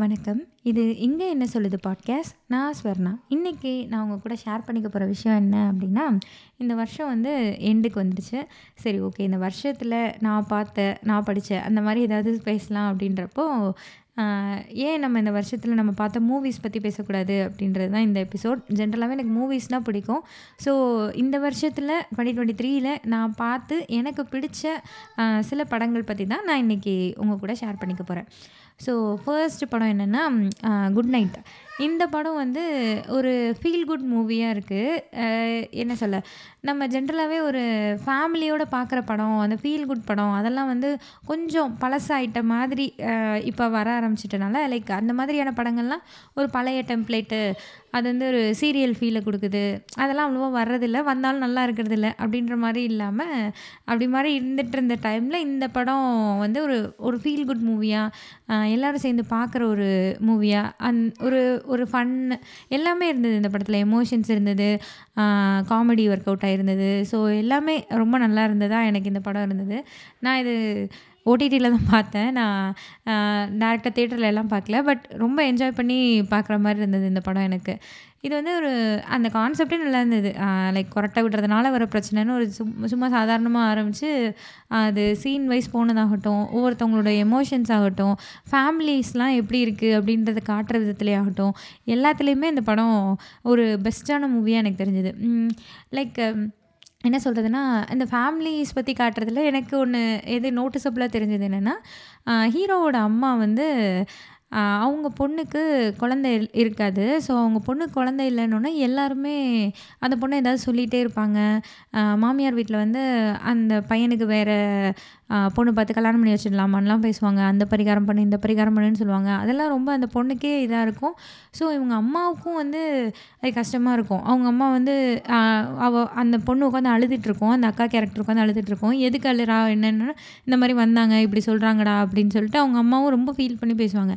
வணக்கம். இது இங்கே என்ன சொல்லுது" பாட்காஸ்ட். நான் ஸ்வர்ணா. இன்றைக்கி நான் உங்கள் கூட ஷேர் பண்ணிக்க போகிற விஷயம் என்ன அப்படின்னா இந்த வருஷம் வந்து எண்டுக்கு வந்துடுச்சு சரி ஓகே இந்த வருஷத்தில் நான் பார்த்த, நான் படித்த அந்த மாதிரி ஏதாவது பேசலாம் அப்படின்றப்போ ஏன் நம்ம இந்த வருஷத்தில் நம்ம பார்த்த மூவிஸ் பற்றி பேசக்கூடாது அப்படின்றது தான் இந்த எபிசோட். ஜென்ரலாகவே எனக்கு மூவிஸ்னால் பிடிக்கும். ஸோ இந்த வருஷத்தில் பர்னி டுவெண்ட்டி த்ரீயில் நான் பார்த்து எனக்கு பிடிச்ச சில படங்கள் பற்றி தான் நான் இன்னைக்கு உங்கள் கூட ஷேர் பண்ணிக்க போகிறேன் ஸோ ஃபர்ஸ்ட் படம் என்னென்னா குட் நைட். இந்த படம் வந்து ஒரு ஃபீல் குட் மூவியாக இருக்குது என்ன சொல்ல, நம்ம ஜென்ரலாகவே ஒரு ஃபேமிலியோட பார்க்குற படம், அந்த ஃபீல் குட் படம் அதெல்லாம் வந்து கொஞ்சம் பழசாயிட்ட மாதிரி இப்போ வர ஆரம்பிச்சிட்டனால லைக் அந்த மாதிரியான படங்கள்லாம் ஒரு பழைய டெம்ப்ளேட்டு, அது வந்து ஒரு சீரியல் ஃபீலை கொடுக்குது அதெல்லாம் அவ்வளோவா வர்றதில்ல. வந்தாலும் நல்லா இருக்கிறது இல்லை அப்படின்ற மாதிரி இல்லாமல் அப்படி மாதிரி இருந்துகிட்டு இருந்த டைமில் இந்த படம் வந்து ஒரு ஒரு ஃபீல் குட் மூவியாக எல்லாரும் சேர்ந்து பார்க்குற ஒரு மூவியாக அந் ஒரு ஒரு ஃபன் எல்லாமே இருந்தது இந்த படத்தில் எமோஷன்ஸ் இருந்தது. காமெடி ஒர்க் அவுட் இருந்தது ஸோ எல்லாமே ரொம்ப நல்லா இருந்ததாக எனக்கு இந்த படம் இருந்தது. நான் இது ஓடிடியில் தான் பார்த்தேன். நான் டேரெக்டாக தேட்டரில் எல்லாம் பார்க்கல. பட் ரொம்ப என்ஜாய் பண்ணி பார்க்குற மாதிரி இருந்தது இந்த படம் எனக்கு. இது வந்து ஒரு அந்த கான்செப்ட்டே நல்லா இருந்தது. லைக் கொரட்டை விடுறதுனால வர பிரச்சனைன்னு ஒரு சும்மா சும்மா சாதாரணமாக ஆரம்பித்து அது சீன் வைஸ் போனதாகட்டும், ஒவ்வொருத்தவங்களோட எமோஷன்ஸ் ஆகட்டும், ஃபேமிலிஸ்லாம் எப்படி இருக்குது அப்படின்றத காட்டுற விதத்துலேயே ஆகட்டும், எல்லாத்துலேயுமே இந்த படம் ஒரு பெஸ்ட்டான மூவியாக எனக்கு தெரிஞ்சது. லைக் என்ன சொல்கிறதுனா இந்த ஃபேமிலிஸ் பற்றி காட்டுறதுல எனக்கு ஒன்று எது நோட்டிசபிளாக தெரிஞ்சது என்னென்னா ஹீரோவோட அம்மா வந்து அவங்க பொண்ணுக்கு குழந்தை இல் இருக்காது. ஸோ அவங்க பொண்ணுக்கு குழந்தை இல்லைன்னொன்னே எல்லாருமே அந்த பொண்ணை ஏதாவது சொல்லிகிட்டே இருப்பாங்க. மாமியார் வீட்டில் வந்து அந்த பையனுக்கு வேறு பொண்ணு பார்த்து கல்யாணம் பண்ணி வச்சிடலாமான்லாம் பேசுவாங்க. அந்த பரிகாரம் பண்ணு, இந்த பரிகாரம் பண்ணுன்னு சொல்லுவாங்க. அதெல்லாம் ரொம்ப அந்த பொண்ணுக்கே இதாக இருக்கும். ஸோ இவங்க அம்மாவுக்கும் வந்து அது கஷ்டமாக இருக்கும். அவங்க அம்மா வந்து அவ அந்த பொண்ணு உட்காந்து அழுதுட்டுருக்கும். அந்த அக்கா கேரக்டர் உட்காந்து அழுதுட்டுருக்கும். எதுக்கு அழுறா? என்னன்னா, இந்த மாதிரி வந்தாங்க, இப்படி சொல்கிறாங்கடா அப்படின்னு சொல்லிட்டு அவங்க அம்மாவும் ரொம்ப ஃபீல் பண்ணி பேசுவாங்க.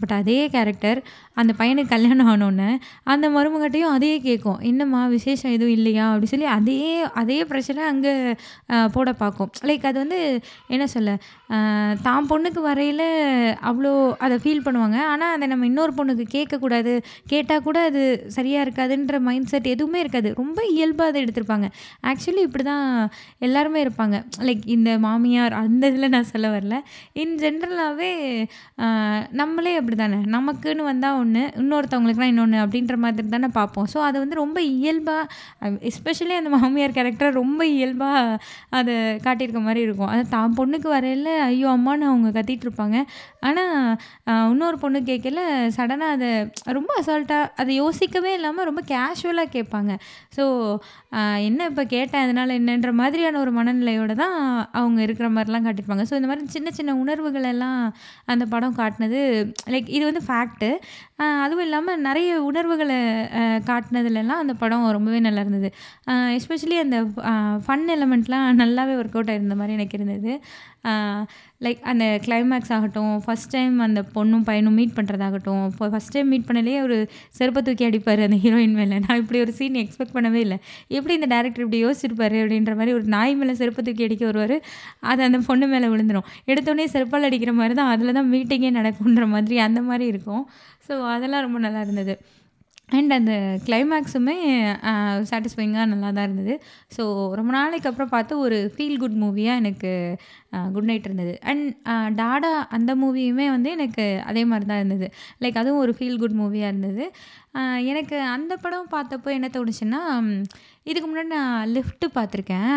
பட் அதே கேரக்டர் அந்த பையனுக்கு கல்யாணம் ஆனோனே, அந்த மருமகட்டையும் அதே கேட்கும். "என்னம்மா விசேஷம் எதுவும் இல்லையா?" அப்படின்னு சொல்லி அதே அதே பிரச்சனை அங்கே போட பார்க்கும். லைக் அது வந்து என்ன சொல்ல, தான் பொண்ணுக்கு வரையில அவ்வளோ அதை ஃபீல் பண்ணுவாங்க. ஆனால் அதை நம்ம இன்னொரு பொண்ணுக்கு கேட்கக்கூடாது. கேட்டால் கூட அது சரியாக இருக்காதுன்ற மைண்ட் செட் எதுவுமே இருக்காது. ரொம்ப இயல்பாக அதை எடுத்திருப்பாங்க. ஆக்சுவலி இப்டிதான் எல்லாருமே இருப்பாங்க. லைக் இந்த மாமியார் அந்த இதில் நான் சொல்ல வரல. இன் ஜென்ரலாகவே நம்மளே அப்படி தானே நமக்குன்னு வந்தால் ஒன்று இன்னொருத்தவங்களுக்குலாம் இன்னொன்று அப்படின்ற மாதிரி தானே பார்ப்போம். ஸோ அது வந்து ரொம்ப இயல்பாக எஸ்பெஷலி அந்த மாமியார் கேரக்டர் ரொம்ப இயல்பாக அதை காட்டியிருக்க மாதிரி இருக்கும். அது தான் பொண்ணுக்கு வரையில ஐயோ! அம்மான்னு அவங்க கத்திட்டு இருப்பாங்க ஆனால் இன்னொரு பொண்ணு கேட்கல சடனாக அதை ரொம்ப அசால்ட்டாக அதை யோசிக்கவே இல்லாமல் ரொம்ப கேஷுவலாக கேட்பாங்க. ஸோ என்ன இப்போ கேட்டேன் அதனால் என்னன்ற மாதிரியான ஒரு மனநிலையோடு தான் அவங்க இருக்கிற மாதிரிலாம் காட்டியிருப்பாங்க. ஸோ இந்த மாதிரி சின்ன சின்ன உணர்வுகள் எல்லாம் அந்த படம் காட்டினது லைக் இது வந்து ஃபேக்ட்டு. அதுவும் இல்லாமல் நிறைய உணர்வுகளை காட்டினதுலலாம் அந்த படம் ரொம்பவே நல்லா இருந்தது. எஸ்பெஷலி அந்த ஃபன் எலமெண்ட்லாம் நல்லாவே ஒர்க் அவுட் ஆயிருந்த மாதிரி எனக்கு இருந்தது. லைக் அந்த கிளைமேக்ஸ் ஆகட்டும், ஃபர்ஸ்ட் டைம் அந்த பொண்ணும் பையனும் மீட் பண்ணுறதாகட்டும் இப்போ ஃபஸ்ட் டைம் மீட் பண்ணலையே ஒரு செருப்ப தூக்கி அடிப்பார் அந்த ஹீரோயின் மேலே நான் இப்படி ஒரு சீன் எக்ஸ்பெக்ட் பண்ணவே இல்லை எப்படி இந்த டைரக்டர் இப்படி யோசிச்சிருப்பாரு அப்படின்ற மாதிரி ஒரு நாய் மேலே செருப்பை தூக்கி அடிக்க வருவார் அது அந்த பொண்ணு மேலே விழுந்துடும் எடுத்தோடனே செருப்பால் அடிக்கிற மாதிரி தான் அதில் தான் மீட்டிங்கே நடக்குன்ற மாதிரி அந்த மாதிரி இருக்கும். ஸோ அதெல்லாம் ரொம்ப நல்லா இருந்தது. அண்ட் அந்த கிளைமேக்ஸுமே சாட்டிஸ்ஃபைங்காக நல்லா தான் இருந்தது. ஸோ ரொம்ப நாளைக்கு அப்புறம் பார்த்து ஒரு ஃபீல் குட் மூவியாக எனக்கு குட் நைட் இருந்தது. அண்ட் டாடா அந்த மூவியுமே வந்து எனக்கு அதே மாதிரி தான் இருந்தது. லைக் அதுவும் ஒரு ஃபீல் குட் மூவியாக இருந்தது. எனக்கு அந்த படம் பார்த்தப்போ என்ன தோணுச்சுன்னா, இதுக்கு முன்னாடி நான் லிஃப்ட்டு பார்த்துருக்கேன்.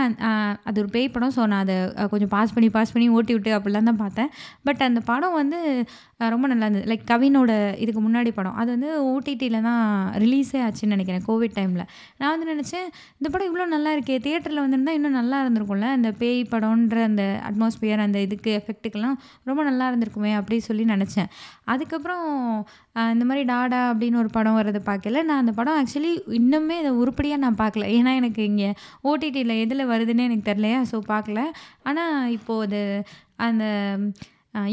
அது ஒரு பேய் படம். ஸோ நான் அதை கொஞ்சம் பாஸ் பண்ணி பாஸ் பண்ணி ஓட்டி விட்டு அப்படிலாம் தான் பார்த்தேன். பட் அந்த படம் வந்து ரொம்ப நல்லா இருந்தது. லைக் கவினோட இதுக்கு முன்னாடி படம். அது வந்து ஓடிடியில் தான் ரிலீஸே ஆச்சுன்னு நினைக்கிறேன் கோவிட் டைமில் நான் வந்து நினச்சேன் இந்த படம் இவ்வளோ நல்லா இருக்கே! தேட்டரில் வந்துருந்தால் இன்னும் நல்லா இருந்திருக்கும்ல. அந்த பேய் படம்ன்ற அந்த அட்மாஸ்பியர் அந்த இதுக்கு எஃபெக்ட்டுக்கெல்லாம் ரொம்ப நல்லா இருந்திருக்குமே அப்படின்னு சொல்லி நினச்சேன் அதுக்கப்புறம் இந்த மாதிரி டாடா அப்படின்னு ஒரு படம் வர்றத பார்க்கல நான் அந்த படம் ஆக்சுவலி இன்னுமே இதை உருப்படியாக நான் பார்க்கல. ஏன்னா எனக்கு இங்கே ஓடிடியில் எதில் வருதுன்னே எனக்கு தெரிலையா ஸோ பார்க்கல. ஆனால் இப்போ அது அந்த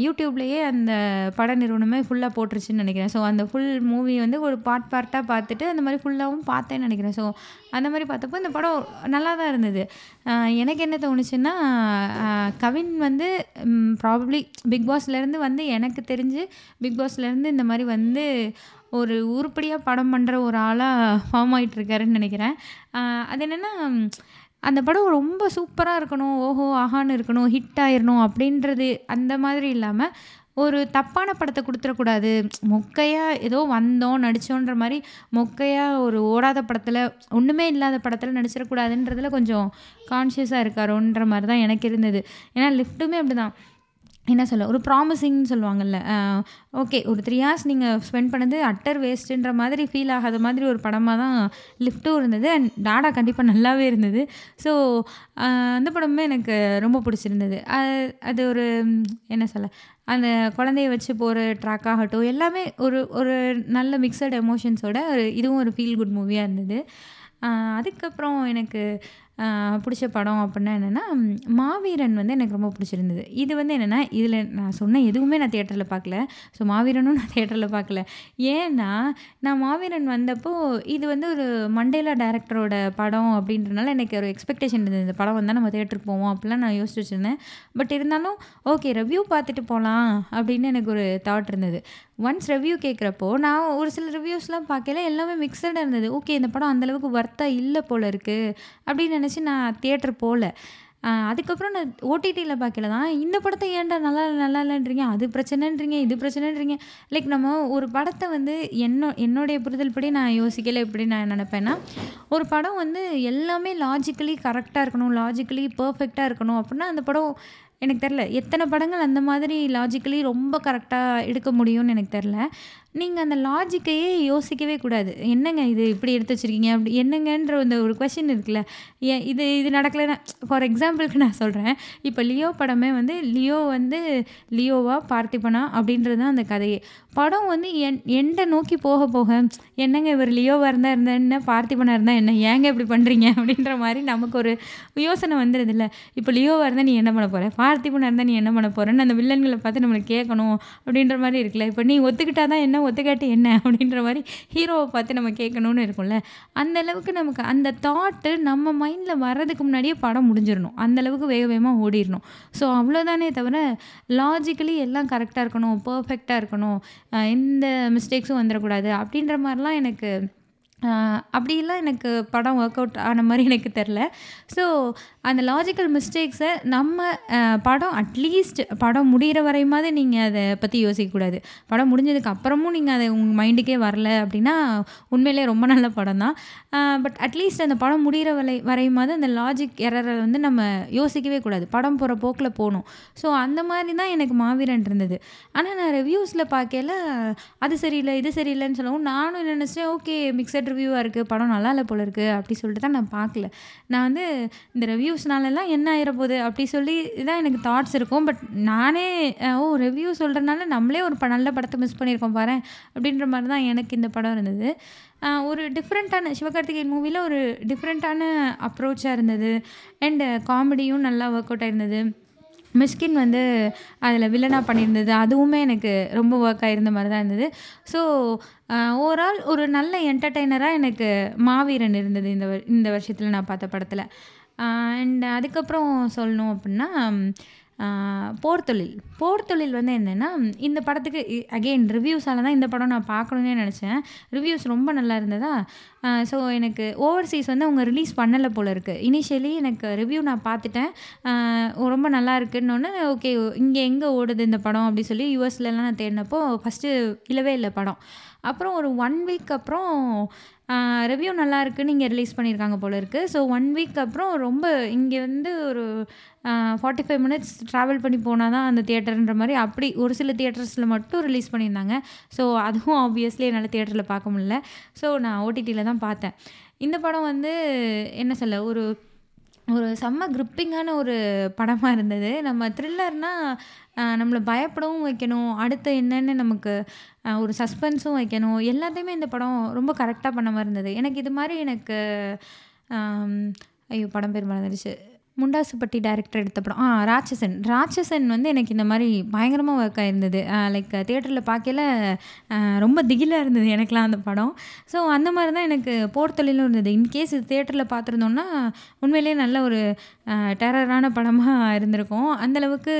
யூடியூப்லேயே அந்த பட நிறுவனமே ஃபுல்லாக போட்டுருச்சுன்னு நினைக்கிறேன். ஸோ அந்த ஃபுல் மூவி வந்து ஒரு பார்ட் பார்ட்டாக பார்த்துட்டு அந்த மாதிரி ஃபுல்லாகவும் பார்த்தேன்னு நினைக்கிறேன். ஸோ அந்த மாதிரி பார்த்தப்போ இந்த படம் நல்லா தான் இருந்தது. எனக்கு என்ன தோணுச்சுன்னா கவின் வந்து ப்ராபப்ளி பிக் பாஸ்லேருந்து வந்து எனக்கு தெரிஞ்சு பிக் பாஸ்லேருந்து இந்த மாதிரி வந்து ஒரு உருப்படியாக படம் பண்ணுற ஒரு ஆளாக ஃபார்ம் ஆகிட்டுருக்காருன்னு நினைக்கிறேன். அது என்னென்னா அந்த படம் ரொம்ப சூப்பராக இருக்கணும் ஓஹோ ஆஹான்னு இருக்கணும் ஹிட் ஆயிடணும் அப்படின்றது அந்த மாதிரி இல்லாமல் ஒரு தப்பான படத்தை கொடுத்துடக்கூடாது. மொக்கையாக ஏதோ வந்தோம் நடித்தோன்ற மாதிரி மொக்கையாக ஒரு ஓடாத படத்தில் ஒன்றுமே இல்லாத படத்தில் நடிச்சிடக்கூடாதுன்றதில் கொஞ்சம் கான்ஷியஸாக இருக்காரோன்ற மாதிரி தான் எனக்கு இருந்தது. ஏன்னா லிஃப்ட்டுமே அப்படி தான் என்ன சொல்ல ஒரு ப்ராமிசிங்னு சொல்லுவாங்கல்ல ஓகே ஒரு த்ரீ ஹார்ஸ் நீங்கள் ஸ்பெண்ட் பண்ணது அட்டர் வேஸ்ட்டுன்ற மாதிரி ஃபீல் ஆகாத மாதிரி ஒரு படமாக தான் லிஃப்ட்டும் இருந்தது. அண்ட் டாடா கண்டிப்பாக நல்லாவே இருந்தது. ஸோ அந்த படமுமே எனக்கு ரொம்ப பிடிச்சிருந்தது. அது ஒரு என்ன சொல்ல அந்த குழந்தைய வச்சு போகிற ட்ராக் ஆகட்டும் எல்லாமே ஒரு ஒரு நல்ல மிக்சட் எமோஷன்ஸோட ஒரு இதுவும் ஒரு ஃபீல் குட் மூவியாக இருந்தது. அதுக்கப்புறம் எனக்கு பிடிச்ச படம் அப்படின்னா என்னென்னா மாவீரன் வந்து எனக்கு ரொம்ப பிடிச்சிருந்தது. இது வந்து என்னென்னா இதில் நான் சொன்ன எதுவுமே நான் தேட்டரில் பார்க்கல ஸோ மாவீரனும் நான் தேட்டரில் பார்க்கல ஏன்னா நான் மாவீரன் வந்தப்போ இது வந்து ஒரு மண்டேலா டேரக்டரோட படம் அப்படின்றனால எனக்கு ஒரு எக்ஸ்பெக்டேஷன் இருந்தது. இந்த படம் வந்தால் நம்ம தேட்டருக்கு போவோம் அப்படிலாம் நான் யோசிச்சு வச்சுருந்தேன். பட் இருந்தாலும் ஓகே ரிவ்யூ பார்த்துட்டு போகலாம் அப்படின்னு எனக்கு ஒரு தாட் இருந்தது. ஒன்ஸ் ரிவ்யூ கேட்குறப்போ நான் ஒரு சில ரிவ்யூஸ்லாம் பார்க்கல எல்லாமே மிக்சடாக இருந்தது. ஓகே இந்த படம் அந்தளவுக்கு ஒர்த்தாக இல்லை போல் இருக்குது அப்படின்னு நினச்சி நான் தியேட்டர் போகல அதுக்கப்புறம் நான் ஓடிடியில் பார்க்கல தான் இந்த படத்தை ஏன்டா நல்லா நல்லா இல்லைன்றீங்க? அது பிரச்சனைன்றீங்க இது பிரச்சனைன்றீங்க? லைக் நம்ம ஒரு படத்தை வந்து என்ன என்னுடைய புரிதல் படி நான் யோசிக்கலை எப்படி நான் நினப்பேன்னா ஒரு படம் வந்து எல்லாமே லாஜிக்கலி கரெக்டாக இருக்கணும் லாஜிக்கலி பர்ஃபெக்டாக இருக்கணும் அப்படின்னா அந்த படம் எனக்கு தெரில எத்தனை படங்கள் அந்த மாதிரி லாஜிக்கலி ரொம்ப கரெக்டாக எடுக்க முடியும்னு எனக்கு தெரில நீங்கள் அந்த லாஜிக்கையே யோசிக்கவே கூடாது. என்னங்க இது இப்படி எடுத்து வச்சுருக்கீங்க? அப்படி என்னங்கன்ற அந்த ஒரு கொஷின் இருக்குல்ல. ஏன் இது இது நடக்கலைன்னா ஃபார் எக்ஸாம்பிளுக்கு நான் சொல்கிறேன் இப்போ லியோ படமே வந்து லியோ வந்து லியோவா பார்த்திபனா அப்படின்றது தான் அந்த கதையே. படம் வந்து என் எண்டை நோக்கி போக போக என்னங்க இவர் லியோவாக இருந்தால் இருந்தால் என்ன பார்த்திபனாக இருந்தால் என்ன ஏங்க இப்படி பண்ணுறீங்க அப்படின்ற மாதிரி நமக்கு ஒரு யோசனை வந்துடுது இல்லை இப்போ லியோவாக இருந்தால் நீ என்ன பண்ண போகிற பார்த்திபனாக இருந்தால் நீ என்ன பண்ண போகிறேன்னு அந்த வில்லன்களை பார்த்து நம்மளுக்கு கேட்கணும் அப்படின்ற மாதிரி இருக்குல்ல. இப்போ நீ ஒத்துக்கிட்டால் தான் என்ன ஒத்துக்காட்டி என்ன அப்படின்ற மாதிரி ஹீரோவை பார்த்து நம்ம கேட்கணும்னு இருக்கும்ல. அந்த அளவுக்கு நமக்கு அந்த தாட்டு நம்ம மைண்டில் வர்றதுக்கு முன்னாடியே படம் முடிஞ்சிடணும். அந்தளவுக்கு வேக வேகமாக ஓடிடணும். ஸோ அவ்வளோதானே தவிர லாஜிக்கலி எல்லாம் கரெக்டாக இருக்கணும் பர்ஃபெக்டாக இருக்கணும் எந்த மிஸ்டேக்ஸும் வந்துடக்கூடாது அப்படின்ற மாதிரிலாம் எனக்கு அப்படிலாம் எனக்கு படம் ஒர்க் அவுட் ஆன மாதிரி எனக்கு தெரில ஸோ அந்த லாஜிக்கல் மிஸ்டேக்ஸை நம்ம படம் அட்லீஸ்ட் படம் முடிகிற வரையுமாவது நீங்கள் அதை பற்றி யோசிக்கக்கூடாது. படம் முடிஞ்சதுக்கு அப்புறமும் நீங்கள் அதை உங்கள் மைண்டுக்கே வரல அப்படின்னா உண்மையிலே ரொம்ப நல்ல படம் தான். பட் அட்லீஸ்ட் அந்த படம் முடிகிற வரை வரையுமாவது அந்த லாஜிக் எரரை வந்து நம்ம யோசிக்கவே கூடாது. படம் போகிற போக்கில் போகணும். ஸோ அந்த மாதிரி தான் எனக்கு மாவீரன் இருந்தது. ஆனால் நான் ரிவ்யூஸில் பார்க்கல அது சரியில்லை இது சரியில்லைன்னு சொல்லவும் நானும் நினச்சேன் ஓகே மிக்சட் ரிவ்யூவாக இருக்குது படம் நல்லா இல்லை போல இருக்குது அப்படி சொல்லிட்டு தான் நான் பார்க்கல. நான் வந்து இந்த ரிவ்யூஸ்னாலலாம் என்ன ஆயிரப்போகுது போகுது அப்படி சொல்லி இதான் எனக்கு தாட்ஸ் இருக்கும். பட் நானே ஓ ரிவ்யூ சொல்கிறனால நம்மளே ஒரு ப நல்ல படத்தை மிஸ் பண்ணியிருக்கோம் பாரு அப்படின்ற மாதிரி தான் எனக்கு இந்த படம் இருந்தது. ஒரு டிஃப்ரெண்ட்டான சிவகார்த்திகேயன் மூவியில் ஒரு டிஃப்ரெண்ட்டான அப்ரோச்சாக இருந்தது. அண்டு காமெடியும் நல்லா ஒர்க் அவுட் ஆயிருந்தது. மிஷ்கின் வந்து அதில் வில்லனாக பண்ணியிருந்தது. அதுவுமே எனக்கு ரொம்ப ஒர்க் ஆகிருந்த மாதிரி தான் இருந்தது. ஸோ ஓவரால் ஒரு நல்ல என்டர்டெய்னராக எனக்கு மாவீரன் இருந்தது இந்த இந்த வருஷத்தில் நான் பார்த்த படத்தில். அண்ட் அதுக்கப்புறம் சொல்லணும் அப்படின்னா போர்த்தொழில். போர்த்தொழில் வந்து என்னென்னா இந்த படத்துக்கு அகெயின் ரிவ்யூஸால் தான் இந்த படம் நான் பார்க்கணுன்னே நினச்சேன். ரிவ்யூஸ் ரொம்ப நல்லா இருந்ததா? ஸோ எனக்கு ஓவர்சீஸ் வந்து அவங்க ரிலீஸ் பண்ணலை போல் இருக்குது இனிஷியலி எனக்கு ரிவ்யூ நான் பார்த்துட்டேன். ரொம்ப நல்லா இருக்குன்னொன்னே ஓகே இங்கே எங்கே ஓடுது இந்த படம் அப்படி சொல்லி யூஎஸ்லலாம் நான் தேடினப்போ ஃபஸ்ட்டு இல்லவே இல்லை படம். அப்புறம் ஒரு ஒன் வீக் அப்புறம் ரிவ்யூ நல்லா இருக்குன்னு இங்கே ரிலீஸ் பண்ணியிருக்காங்க போல இருக்குது ஸோ ஒன் வீக் அப்புறம் ரொம்ப இங்கே வந்து ஒரு ஃபார்ட்டி ஃபைவ் மினிட்ஸ் ட்ராவல் பண்ணி போனால் தான் அந்த தியேட்டர்ன்ற மாதிரி அப்படி ஒரு சில தியேட்டர்ஸில் மட்டும் ரிலீஸ் பண்ணியிருந்தாங்க. ஸோ அதுவும் ஆப்வியஸ்லி என்னால் தியேட்டரில் பார்க்க முடியல. ஸோ நான் ஓடிடியில் தான் பார்த்தேன். இந்த படம் வந்து என்ன சொல்ல ஒரு ஒரு செம்ம க்ரிப்பிங்கான ஒரு படமாக இருந்தது. நம்ம த்ரில்லர்னால் நம்மளை பயப்படவும் வைக்கணும். அடுத்து என்னென்னு நமக்கு ஒரு சஸ்பென்ஸும் வைக்கணும். எல்லாத்தையுமே இந்த படம் ரொம்ப கரெக்டாக பண்ண மாதிரி இருந்தது. எனக்கு இது மாதிரி எனக்கு ஐயோ படம் பேர் மறந்துடுச்சு. முண்டாசுப்பட்டி டைரக்டர் எடுத்த படம். ஆ ராட்சசன். ராட்சசன் வந்து எனக்கு இந்த மாதிரி பயங்கரமாக ஒர்க் ஆயிருந்தது. லைக் தேட்டரில் பார்க்கையில ரொம்ப திகிலாக இருந்தது எனக்குலாம் அந்த படம். ஸோ அந்த மாதிரி தான் எனக்கு போர் தொழிலும் இருந்தது இன்கேஸ் இது தேட்டரில் பார்த்துருந்தோம்னா உண்மையிலேயே நல்ல ஒரு டெரரான படமாக இருந்திருக்கும். அந்தளவுக்கு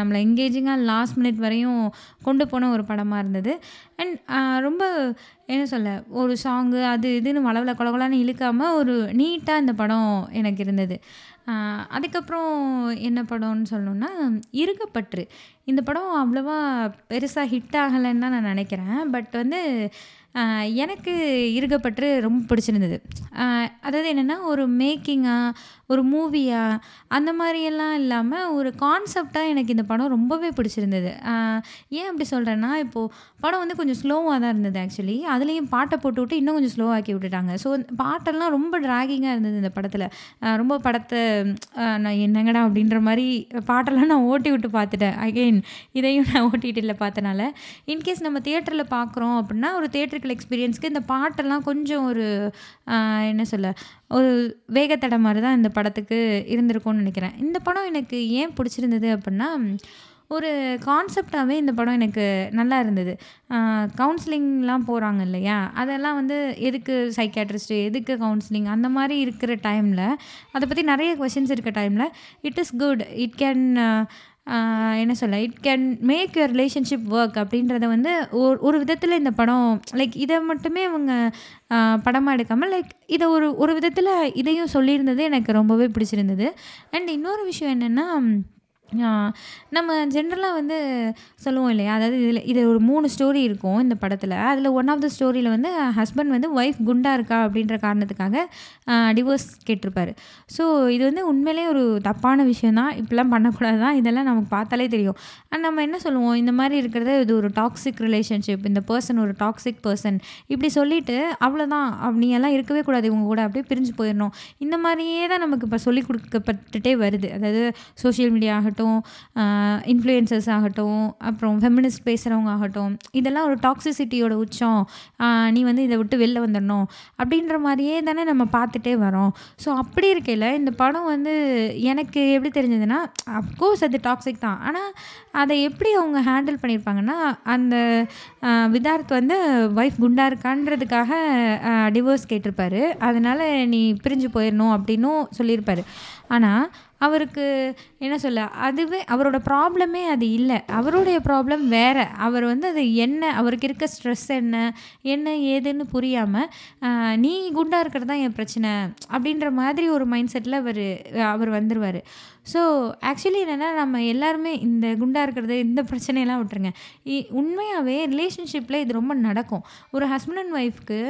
நம்மளை எங்கேஜிங்காக லாஸ்ட் மினிட் வரையும் கொண்டு போன ஒரு படமாக இருந்தது. அண்ட் ரொம்ப என்ன சொல்ல ஒரு சாங்கு அது இதுன்னு வளவில் கொலகொலான்னு இழுக்காமல் ஒரு நீட்டாக இந்த படம் எனக்கு இருந்தது. அதுக்கப்புறம் என்ன படம்னு சொல்லணுன்னா இருக்கப்பற்று இந்த படம் அவ்வளோவா பெருசாக ஹிட் ஆகலைன்னு தான் நான் நினைக்கிறேன். பட் வந்து எனக்கு இருக்கப்பற்று ரொம்ப பிடிச்சிருந்தது. அதாவது என்னென்னா ஒரு மேக்கிங்காக ஒரு மூவியாக அந்த மாதிரியெல்லாம் இல்லாமல் ஒரு கான்செப்டாக எனக்கு இந்த படம் ரொம்பவே பிடிச்சிருந்தது. ஏன் அப்படி சொல்கிறேன்னா இப்போது படம் வந்து கொஞ்சம் ஸ்லோவாக தான் இருந்தது ஆக்சுவலி அதுலேயும் பாட்டை போட்டு விட்டு இன்னும் கொஞ்சம் ஸ்லோவாக்கி விட்டுட்டாங்க. ஸோ பாட்டெல்லாம் ரொம்ப ட்ராகிங்காக இருந்தது இந்த படத்தில். ரொம்ப படத்தை நான் என்னங்கடா அப்படின்ற மாதிரி பாட்டெல்லாம் நான் ஓட்டி விட்டு பார்த்துட்டேன். அகெயின் இதையும் நான் ஓட்டிகிட்டு இல்லை பார்த்தனால. இன்கேஸ் நம்ம தியேட்டரில் பார்க்குறோம் அப்படின்னா ஒரு தேட்டருக்கு தியேட்டருக்கு எக்ஸ்பீரியன்ஸ்க்கு இந்த பாட்டெல்லாம் கொஞ்சம் ஒரு என்ன சொல்ல ஒரு வேகத்தடை மாதிரி தான் இந்த படத்துக்கு இருந்திருக்கும்னு நினைக்கிறேன். இந்த படம் எனக்கு ஏன் பிடிச்சிருந்தது அப்படின்னா ஒரு கான்செப்டாகவே இந்த படம் எனக்கு நல்லா இருந்தது. கவுன்சிலிங்லாம் போகிறாங்க இல்லையா? அதெல்லாம் வந்து எதுக்கு சைக்காட்ரிஸ்ட்டு எதுக்கு கவுன்சிலிங் அந்த மாதிரி இருக்கிற டைமில் அதை பற்றி நிறைய கொஷின்ஸ் இருக்க டைமில் it is good it can என்ன சொல்ல it can make your relationship work அப்படின்றத வந்து ஒரு ஒரு விதத்தில் இந்த படம் லைக் இதை மட்டுமே அவங்க படமாக எடுக்காமல் லைக் இதை ஒரு ஒரு விதத்தில் இதையும் சொல்லியிருந்தது எனக்கு ரொம்பவே பிடிச்சிருந்தது. அண்ட் இன்னொரு விஷயம் என்னென்னா நம்ம ஜென்ரலாக வந்து சொல்லுவோம் இல்லையா அதாவது இதில் இது ஒரு மூணு ஸ்டோரி இருக்கும் இந்த படத்தில். அதில் ஒன் ஆஃப் த ஸ்டோரியில் வந்து ஹஸ்பண்ட் வந்து ஒய்ஃப் குண்டா இருக்கா அப்படின்ற காரணத்துக்காக டிவோர்ஸ் கேட்டிருப்பாரு. ஸோ இது வந்து உண்மையிலே ஒரு தப்பான விஷயம் தான் இப்படிலாம் பண்ணக்கூடாது தான் இதெல்லாம் நமக்கு பார்த்தாலே தெரியும். அண்ட் நம்ம என்ன சொல்லுவோம்? இந்த மாதிரி இருக்கிறது இது ஒரு டாக்ஸிக் ரிலேஷன்ஷிப் இந்த பர்சன் ஒரு டாக்ஸிக் பர்சன் இப்படி சொல்லிட்டு அவ்வளோதான் நீ எல்லாம் இருக்கவே கூடாது. இவங்க கூட அப்படியே பிரிஞ்சு போயிடணும். இந்த மாதிரியே தான் நமக்கு இப்போ சொல்லிக் கொடுக்கப்பட்டுட்டே வருது. அதாவது சோஷியல் மீடியா ஆகட்டும் இன்ஃப்ளூயன்சர்ஸ் ஆகட்டும் அப்புறம் ஃபெமினிஸ்ட் பேசுகிறவங்க ஆகட்டும் இதெல்லாம் ஒரு டாக்ஸிசிட்டியோட உச்சம். நீ வந்து இதை விட்டு வெளில வந்துடணும். அப்படின்ற மாதிரியே தானே நம்ம பார்த்து பார்த்துட்டே வரோம். ஸோ அப்படி இருக்கையில் இந்த படம் வந்து எனக்கு எப்படி தெரிஞ்சதுன்னா அஃப்கோர்ஸ் அது டாக்ஸிக் தான். ஆனால் அதை எப்படி அவங்க ஹேண்டில் பண்ணியிருப்பாங்கன்னா அந்த விதார்த் வந்து ஒய்ஃப் குண்டா இருக்கான்றதுக்காக டிவோர்ஸ் கேட்டிருப்பாரு. அதனால் நீ பிரிஞ்சு போயிடணும் அப்படின்னும் சொல்லியிருப்பாரு. ஆனால் அவருக்கு என்ன சொல்ல அதுவே அவரோட ப்ராப்ளமே அது இல்லை. அவருடைய ப்ராப்ளம் வேறு. அவர் வந்து அது என்ன அவருக்கு இருக்க ஸ்ட்ரெஸ் என்ன என்ன ஏதுன்னு புரியாமல் நீ குண்டாக இருக்கிறது தான் என் பிரச்சனை அப்படின்ற மாதிரி ஒரு மைண்ட் செட்டில் அவர் அவர் வந்துடுவார் ஸோ ஆக்சுவலி என்னென்னா நம்ம எல்லாருமே இந்த குண்டாக இருக்கிறது இந்த பிரச்சனையெல்லாம் விட்டுருங்க. உண்மையாகவே ரிலேஷன்ஷிப்பில் இது ரொம்ப நடக்கும். ஒரு ஹஸ்பண்ட் அண்ட் ஒய்ஃப்க்கு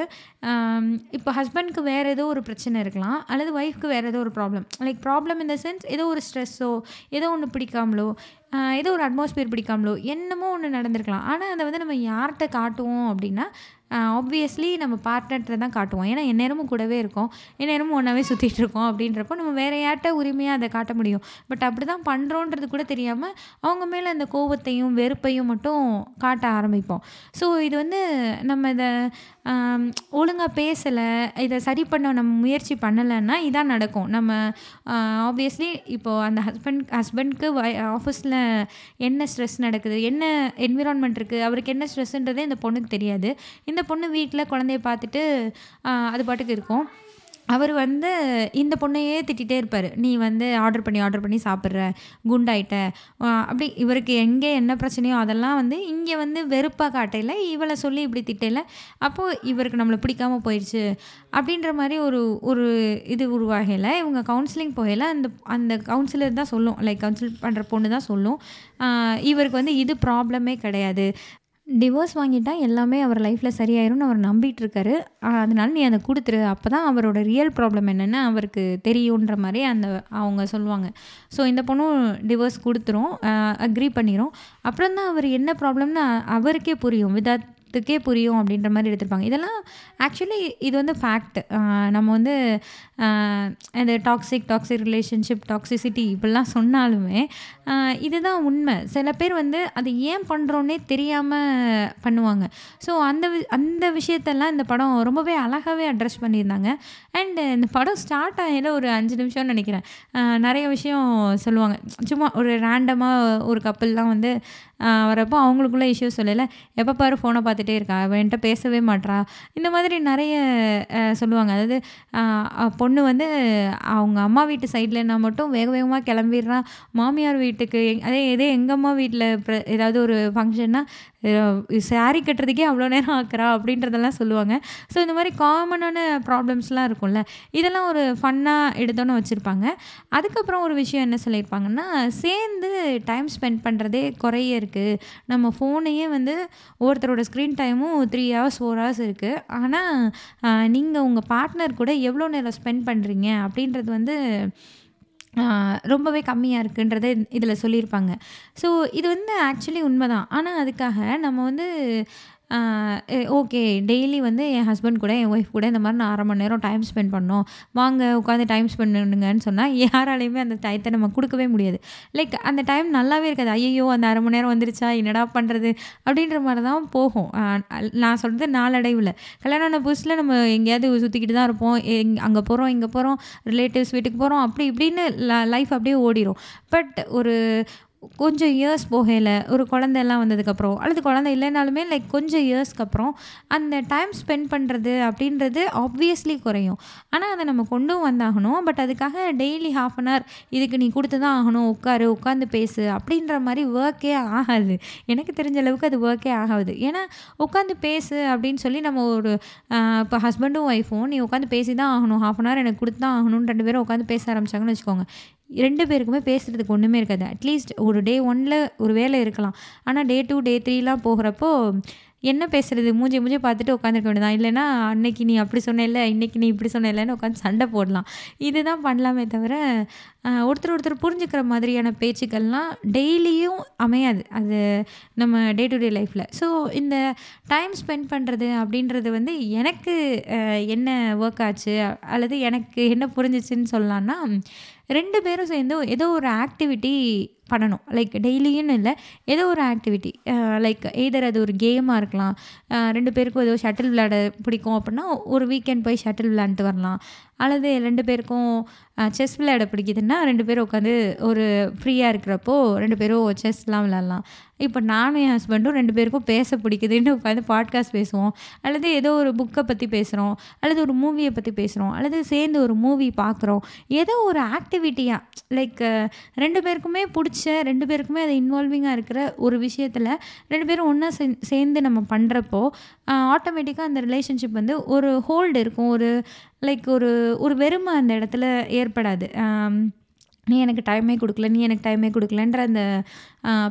இப்போ ஹஸ்பண்ட்க்கு வேறு ஏதோ ஒரு பிரச்சனை இருக்கலாம் அல்லது ஒய்ஃப்க்கு வேறு ஏதோ ஒரு ப்ராப்ளம் லைக் ப்ராப்ளம் இந்த சென்ஸ் ஏதோ ஒரு ஸ்ட்ரெஸ்ஸோ ஏதோ ஒன்று பிடிக்காமலோ ஏதோ ஒரு அட்மாஸ்பியர் பிடிக்காமலோ என்னமோ ஒன்று நடந்திருக்கலாம். ஆனால் அதை வந்து நம்ம யார்கிட்ட காட்டுவோம் அப்படின்னா ஆப்வியஸ்லி நம்ம பார்ட்னர்கிட்ட தான் காட்டுவோம். ஏன்னா எந்நேரமும் கூடவே இருக்கோம். எந்நேரமும் ஒன்றாவே சுற்றிட்டு இருக்கோம் அப்படின்றப்போ நம்ம வேறு யார்கிட்ட உரிமையாக அதை காட்ட முடியும்? பட் அப்படி தான் பண்ணுறோன்றது கூட தெரியாமல் அவங்க மேலே அந்த கோபத்தையும் வெறுப்பையும் மட்டும் காட்ட ஆரம்பிப்போம். ஸோ இது வந்து நம்ம இதை ஒழுங்காக பேசலை இதை சரி பண்ண நம்ம முயற்சி பண்ணலைன்னா இதான் நடக்கும். நம்ம ஆப்வியஸ்லி இப்போது அந்த ஹஸ்பண்ட் ஹஸ்பண்ட்க்கு ஆஃபீஸில் என்ன ஸ்ட்ரெஸ் நடக்குது? என்ன என்விரான்மெண்ட் இருக்குது அவருக்கு என்ன ஸ்ட்ரெஸ்ன்றதே இந்த பொண்ணுக்கு தெரியாது. இந்த இந்த பொண்ணு வீட்டில் குழந்தைய பார்த்துட்டு அது பாட்டுக்கு இருக்கும். அவர் வந்து இந்த பொண்ணையே திட்டிகிட்டே இருப்பார். நீ வந்து ஆர்டர் பண்ணி ஆர்டர் பண்ணி சாப்பிட்ற குண்டாயிட்ட. அப்படி இவருக்கு எங்கே என்ன பிரச்சனையோ அதெல்லாம் வந்து இங்கே வந்து வெறுப்பாக காட்டையில் இவளை சொல்லி இப்படி திட்டையில் அப்போது இவருக்கு நம்மளை பிடிக்காமல் போயிடுச்சு. அப்படின்ற மாதிரி ஒரு ஒரு இது உருவாகையில் இவங்க கவுன்சிலிங் போகையில் அந்த அந்த கவுன்சிலர் தான் சொல்லும். லைக் கவுன்சில் பண்ணுற பொண்ணு தான் சொல்லும். இவருக்கு வந்து இது ப்ராப்ளமே கிடையாது. டிவோர்ஸ் வாங்கிட்டா எல்லாமே அவர் லைஃப்பில் சரியாயிரும்னு அவர் நம்பிட்டு இருக்காரு அதனால நீ அதை கொடுத்துரு. அப்போ தான் அவரோட ரியல் ப்ராப்ளம் என்னென்னு அவருக்கு தெரியுன்ற மாதிரி அந்த அவங்க சொல்லுவாங்க. ஸோ இந்த பொண்ணும் டிவோர்ஸ் கொடுத்துரும் அக்ரி பண்ணிடும் அப்புறம் தான் அவர் என்ன ப்ராப்ளம்னு அவருக்கே புரியும். விதாத் த்துக்கே புரியும் அப்படின்ற மாதிரி எடுத்திருப்பாங்க. இதெல்லாம் ஆக்சுவலி இது வந்து ஃபேக்ட் நம்ம வந்து இந்த டாக்ஸிக் டாக்ஸிக் ரிலேஷன்ஷிப் டாக்ஸிசிட்டி இப்படிலாம் சொன்னாலுமே இதுதான் உண்மை. சில பேர் வந்து அது ஏன் பண்ணுறோன்னே தெரியாமல் பண்ணுவாங்க. ஸோ அந்த வி- அந்த விஷயத்தெல்லாம் இந்த படம் ரொம்பவே அழகாகவே அட்ரஸ் பண்ணியிருந்தாங்க. அண்ட் இந்த படம் ஸ்டார்ட் ஆகிட ஒரு அஞ்சு நிமிஷம்னு நினைக்கிறேன். நிறைய விஷயம் சொல்லுவாங்க. சும்மா ஒரு ரேண்டமாக ஒரு கப்பல்லாம் வந்து வரப்போ அவங்களுக்குள்ள இஷ்யூ சொல்லலை. எப்போ பாரு ஃபோனை பார்த்துட்டே இருக்கா? அவன்கிட்ட பேசவே மாட்றா? இந்த மாதிரி நிறைய சொல்லுவாங்க. அதாவது ஆஹ், பொண்ணு வந்து அவங்க அம்மா வீட்டு சைட்லனா மட்டும் வேக வேகமாக கிளம்பிடுறான் மாமியார் வீட்டுக்கு அதே இதே எங்கள் அம்மா வீட்டில் ஏதாவது ஒரு ஃபங்க்ஷன்னா சாரி கட்டுறதுக்கே அவ்வளோ நேரம் ஆக்குறா அப்படின்றதெல்லாம் சொல்லுவாங்க. ஸோ இந்த மாதிரி காமனான ப்ராப்ளம்ஸ்லாம் இருக்கும்ல இதெல்லாம் ஒரு ஃபன்னாக எடுத்தோன்னு வச்சுருப்பாங்க. அதுக்கப்புறம் ஒரு விஷயம் என்ன சொல்லியிருப்பாங்கன்னா சேர்ந்து டைம் ஸ்பெண்ட் பண்ணுறதே குறைய இருக்குது நம்ம ஃபோனையே வந்து ஒவ்வொருத்தரோட ஸ்க்ரீன் டைமும் த்ரீ ஹவர்ஸ் ஃபோர் ஹவர்ஸ் இருக்குது ஆனால் நீங்கள் உங்கள் பார்ட்னர் கூட எவ்வளோ நேரம் ஸ்பெண்ட் பண்ணுறீங்க அப்படின்றது வந்து ரொம்பவே கம்மியாக இருக்குன்றதை இதில் சொல்லியிருப்பாங்க. ஸோ இது வந்து ஆக்சுவலி உண்மைதான். ஆனால் அதுக்காக நம்ம வந்து ஓகே. டெய்லி வந்து என் ஹஸ்பண்ட் கூட என் ஒய்ஃப் கூட இந்த மாதிரி நான் அரை மணி நேரம் டைம் ஸ்பெண்ட் பண்ணோம். வாங்க உட்காந்து டைம் ஸ்பெண்ட் பண்ணுங்கன்னு சொன்னால் யாராலையுமே அந்த டயத்தை நம்ம கொடுக்கவே முடியாது. லைக் அந்த டைம் நல்லாவே இருக்காது. ஐயோ அந்த அரை மணி நேரம் வந்துருச்சா? என்னடா பண்ணுறது அப்படின்ற மாதிரி தான் போகும். நான் சொல்கிறது நாளடைவில். கல்யாணம் ஆன புதுசில் நம்ம எங்கேயாவது சுற்றிக்கிட்டு தான் இருப்போம். எங் அங்கே போகிறோம் இங்கே போகிறோம் ரிலேட்டிவ்ஸ் வீட்டுக்கு போகிறோம் அப்படி இப்படின்னு லைஃப் அப்படியே ஓடிரும். பட் ஒரு கொஞ்சம் இயர்ஸ் போகையில் ஒரு குழந்தையெல்லாம் வந்ததுக்கப்புறம் அல்லது குழந்தை இல்லைனாலுமே லைக் கொஞ்சம் இயர்ஸ்க்கு அப்புறம் அந்த டைம் ஸ்பெண்ட் பண்ணுறது அப்படின்றது ஆப்வியஸ்லி குறையும். ஆனால் அதை நம்ம கொண்டும் வந்தாகணும். பட் அதுக்காக டெய்லி ஹாஃப் அன் ஹவர் இதுக்கு நீ கொடுத்து தான் ஆகணும். உட்காரு உட்காந்து பேசு அப்படின்ற மாதிரி ஒர்க்கே ஆகாது. எனக்கு தெரிஞ்ச அளவுக்கு அது ஒர்க்கே ஆகாது. ஏன்னா உட்காந்து பேசு அப்படின்னு சொல்லி நம்ம ஒரு இப்போ ஹஸ்பண்டும் ஒய்ஃபும் நீ உட்காந்து பேசி தான் ஆகணும். ஹாஃப் அன் ஹவர் எனக்கு கொடுத்து தான் ஆகணும்னு ரெண்டு பேரும் உட்காந்து பேச ஆரம்பிச்சாங்கன்னு வச்சுக்கோங்க. ரெண்டு பேருக்குமே பேசுகிறதுக்கு ஒன்றுமே இருக்காது. அட்லீஸ்ட் ஒரு டே ஒனில் ஒரு வேலை இருக்கலாம். ஆனால் டே டூ டே த்ரீலாம் போகிறப்போ என்ன பேசுறது? மூஞ்சி மூஞ்சி பார்த்துட்டு உட்காந்துருக்க வேண்டியதான் இல்லைன்னா அன்னைக்கு நீ அப்படி சொன்னேல்ல இன்னைக்கு நீ இப்படி சொன்னேல்லன்னு உட்காந்து சண்டை போடலாம். இதுதான் பண்ணலாமே தவிர ஒருத்தர் ஒருத்தர் புரிஞ்சுக்கிற மாதிரியான பேச்சுக்கள்லாம் டெய்லியும் அமையாது. அது நம்ம டே டு டே லைஃப்பில் ஸோ இந்த டைம் ஸ்பெண்ட் பண்ணுறது அப்படின்றது வந்து எனக்கு என்ன ஒர்க் ஆச்சு? அல்லது எனக்கு என்ன புரிஞ்சிச்சுன்னு சொல்லலான்னா ரெண்டு பேரும் சேர்ந்து ஏதோ ஒரு ஆக்டிவிட்டி பண்ணணும். லைக் டெய்லியும் இல்லை ஏதோ ஒரு ஆக்டிவிட்டி லைக் எய்தர் அது ஒரு கேமாக இருக்கலாம். ரெண்டு பேருக்கும் ஏதோ ஷட்டில் விளையாட பிடிக்கும் அப்படின்னா ஒரு வீக்கெண்ட் போய் ஷட்டில் விளையாண்டுட்டு வரலாம். அல்லது ரெண்டு பேருக்கும் செஸ் விளையாட பிடிக்குதுன்னா ரெண்டு பேரும் உட்காந்து ஒரு ஃப்ரீயாக இருக்கிறப்போ ரெண்டு பேரும் செஸ்லாம் விளாட்லாம் இப்போ நானும் என் ஹஸ்பண்டும் ரெண்டு பேருக்கும் பேச பிடிக்குதுன்னு உட்காந்து பாட்காஸ்ட் பேசுவோம். அல்லது ஏதோ ஒரு புக்கை பற்றி பேசுகிறோம் அல்லது ஒரு மூவியை பற்றி பேசுகிறோம் அல்லது சேர்ந்து ஒரு மூவி பார்க்குறோம் ஏதோ ஒரு ஆக்டிவிட்டியாக லைக் ரெண்டு பேருக்குமே பிடிச்ச ரெண்டு பேருக்குமே அது இன்வால்விங்காக இருக்கிற ஒரு விஷயத்தில் ரெண்டு பேரும் ஒன்றா சேர்ந்து நம்ம பண்ணுறப்போ ஆட்டோமேட்டிக்காக அந்த ரிலேஷன்ஷிப் வந்து ஒரு ஹோல்டு இருக்கும். ஒரு லைக் ஒரு ஒரு வெறுமை அந்த இடத்துல ஏற்படாது. நீ எனக்கு டைமே கொடுக்கல நீ எனக்கு டைமே கொடுக்கலன்ற அந்த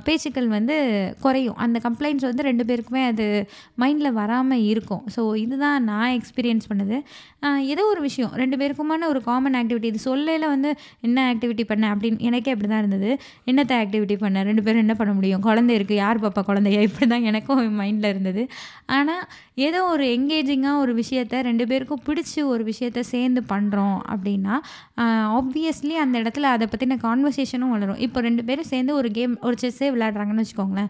பேச்சுக்கள் வந்து குறையும். அந்த கம்ப்ளைண்ட்ஸ் வந்து ரெண்டு பேருக்குமே அது மைண்டில் வராமல் இருக்கும். ஸோ இதுதான் நான் எக்ஸ்பீரியன்ஸ் பண்ணது. ஏதோ ஒரு விஷயம். ரெண்டு பேருக்குமான ஒரு காமன் ஆக்டிவிட்டி இது சொல்லையில் வந்து என்ன ஆக்டிவிட்டி பண்ண அப்படின்னு எனக்கே அப்படி தான் இருந்தது. என்னத்த ஆக்டிவிட்டி பண்ண? ரெண்டு பேரும் என்ன பண்ண முடியும்? குழந்தை இருக்குது யார் பாப்பா குழந்தைய? இப்படி தான் எனக்கும் மைண்டில் இருந்தது. ஆனால் ஏதோ ஒரு எங்கேஜிங்காக ஒரு விஷயத்த ரெண்டு பேருக்கும் பிடிச்சி ஒரு விஷயத்த சேர்ந்து பண்ணுறோம் அப்படின்னா ஆப்வியஸ்லி அந்த இடத்துல அதை பற்றின கான்வர்சேஷனும் வளரும். இப்போ ரெண்டு பேரும் சேர்ந்து ஒரு கேம் ஒரு செஸ்ஸே விளையாடுறாங்கன்னு வச்சுக்கோங்களேன்.